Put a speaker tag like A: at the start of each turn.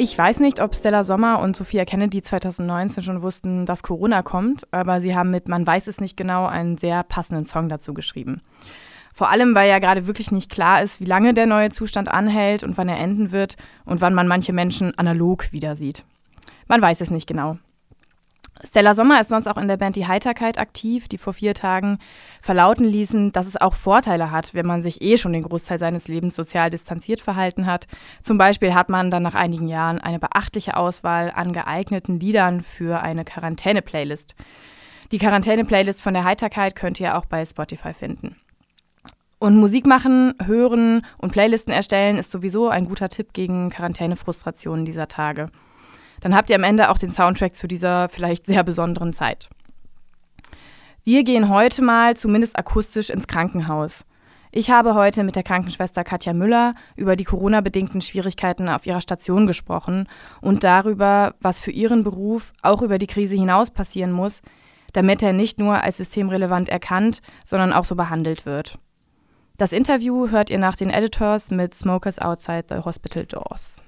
A: Ich weiß nicht, ob Stella Sommer und Sophia Kennedy 2019 schon wussten, dass Corona kommt, aber sie haben mit Man weiß es nicht genau einen sehr passenden Song dazu geschrieben. Vor allem, weil ja gerade wirklich nicht klar ist, wie lange der neue Zustand anhält und wann er enden wird und wann man manche Menschen analog wieder sieht. Man weiß es nicht genau. Stella Sommer ist sonst auch in der Band Die Heiterkeit aktiv, die vor vier Tagen verlauten ließen, dass es auch Vorteile hat, wenn man sich eh schon den Großteil seines Lebens sozial distanziert verhalten hat. Zum Beispiel hat man dann nach einigen Jahren eine beachtliche Auswahl an geeigneten Liedern für eine Quarantäne-Playlist. Die Quarantäne-Playlist von der Heiterkeit könnt ihr auch bei Spotify finden. Und Musik machen, hören und Playlisten erstellen ist sowieso ein guter Tipp gegen Quarantänefrustrationen dieser Tage dann habt ihr am Ende auch den Soundtrack zu dieser vielleicht sehr besonderen Zeit. Wir gehen heute mal zumindest akustisch ins Krankenhaus. Ich habe heute mit der Krankenschwester Katja Müller über die Corona-bedingten Schwierigkeiten auf ihrer Station gesprochen und darüber, was für ihren Beruf auch über die Krise hinaus passieren muss, damit er nicht nur als systemrelevant erkannt, sondern auch so behandelt wird. Das Interview hört ihr nach den Editors mit Smokers Outside the Hospital Doors.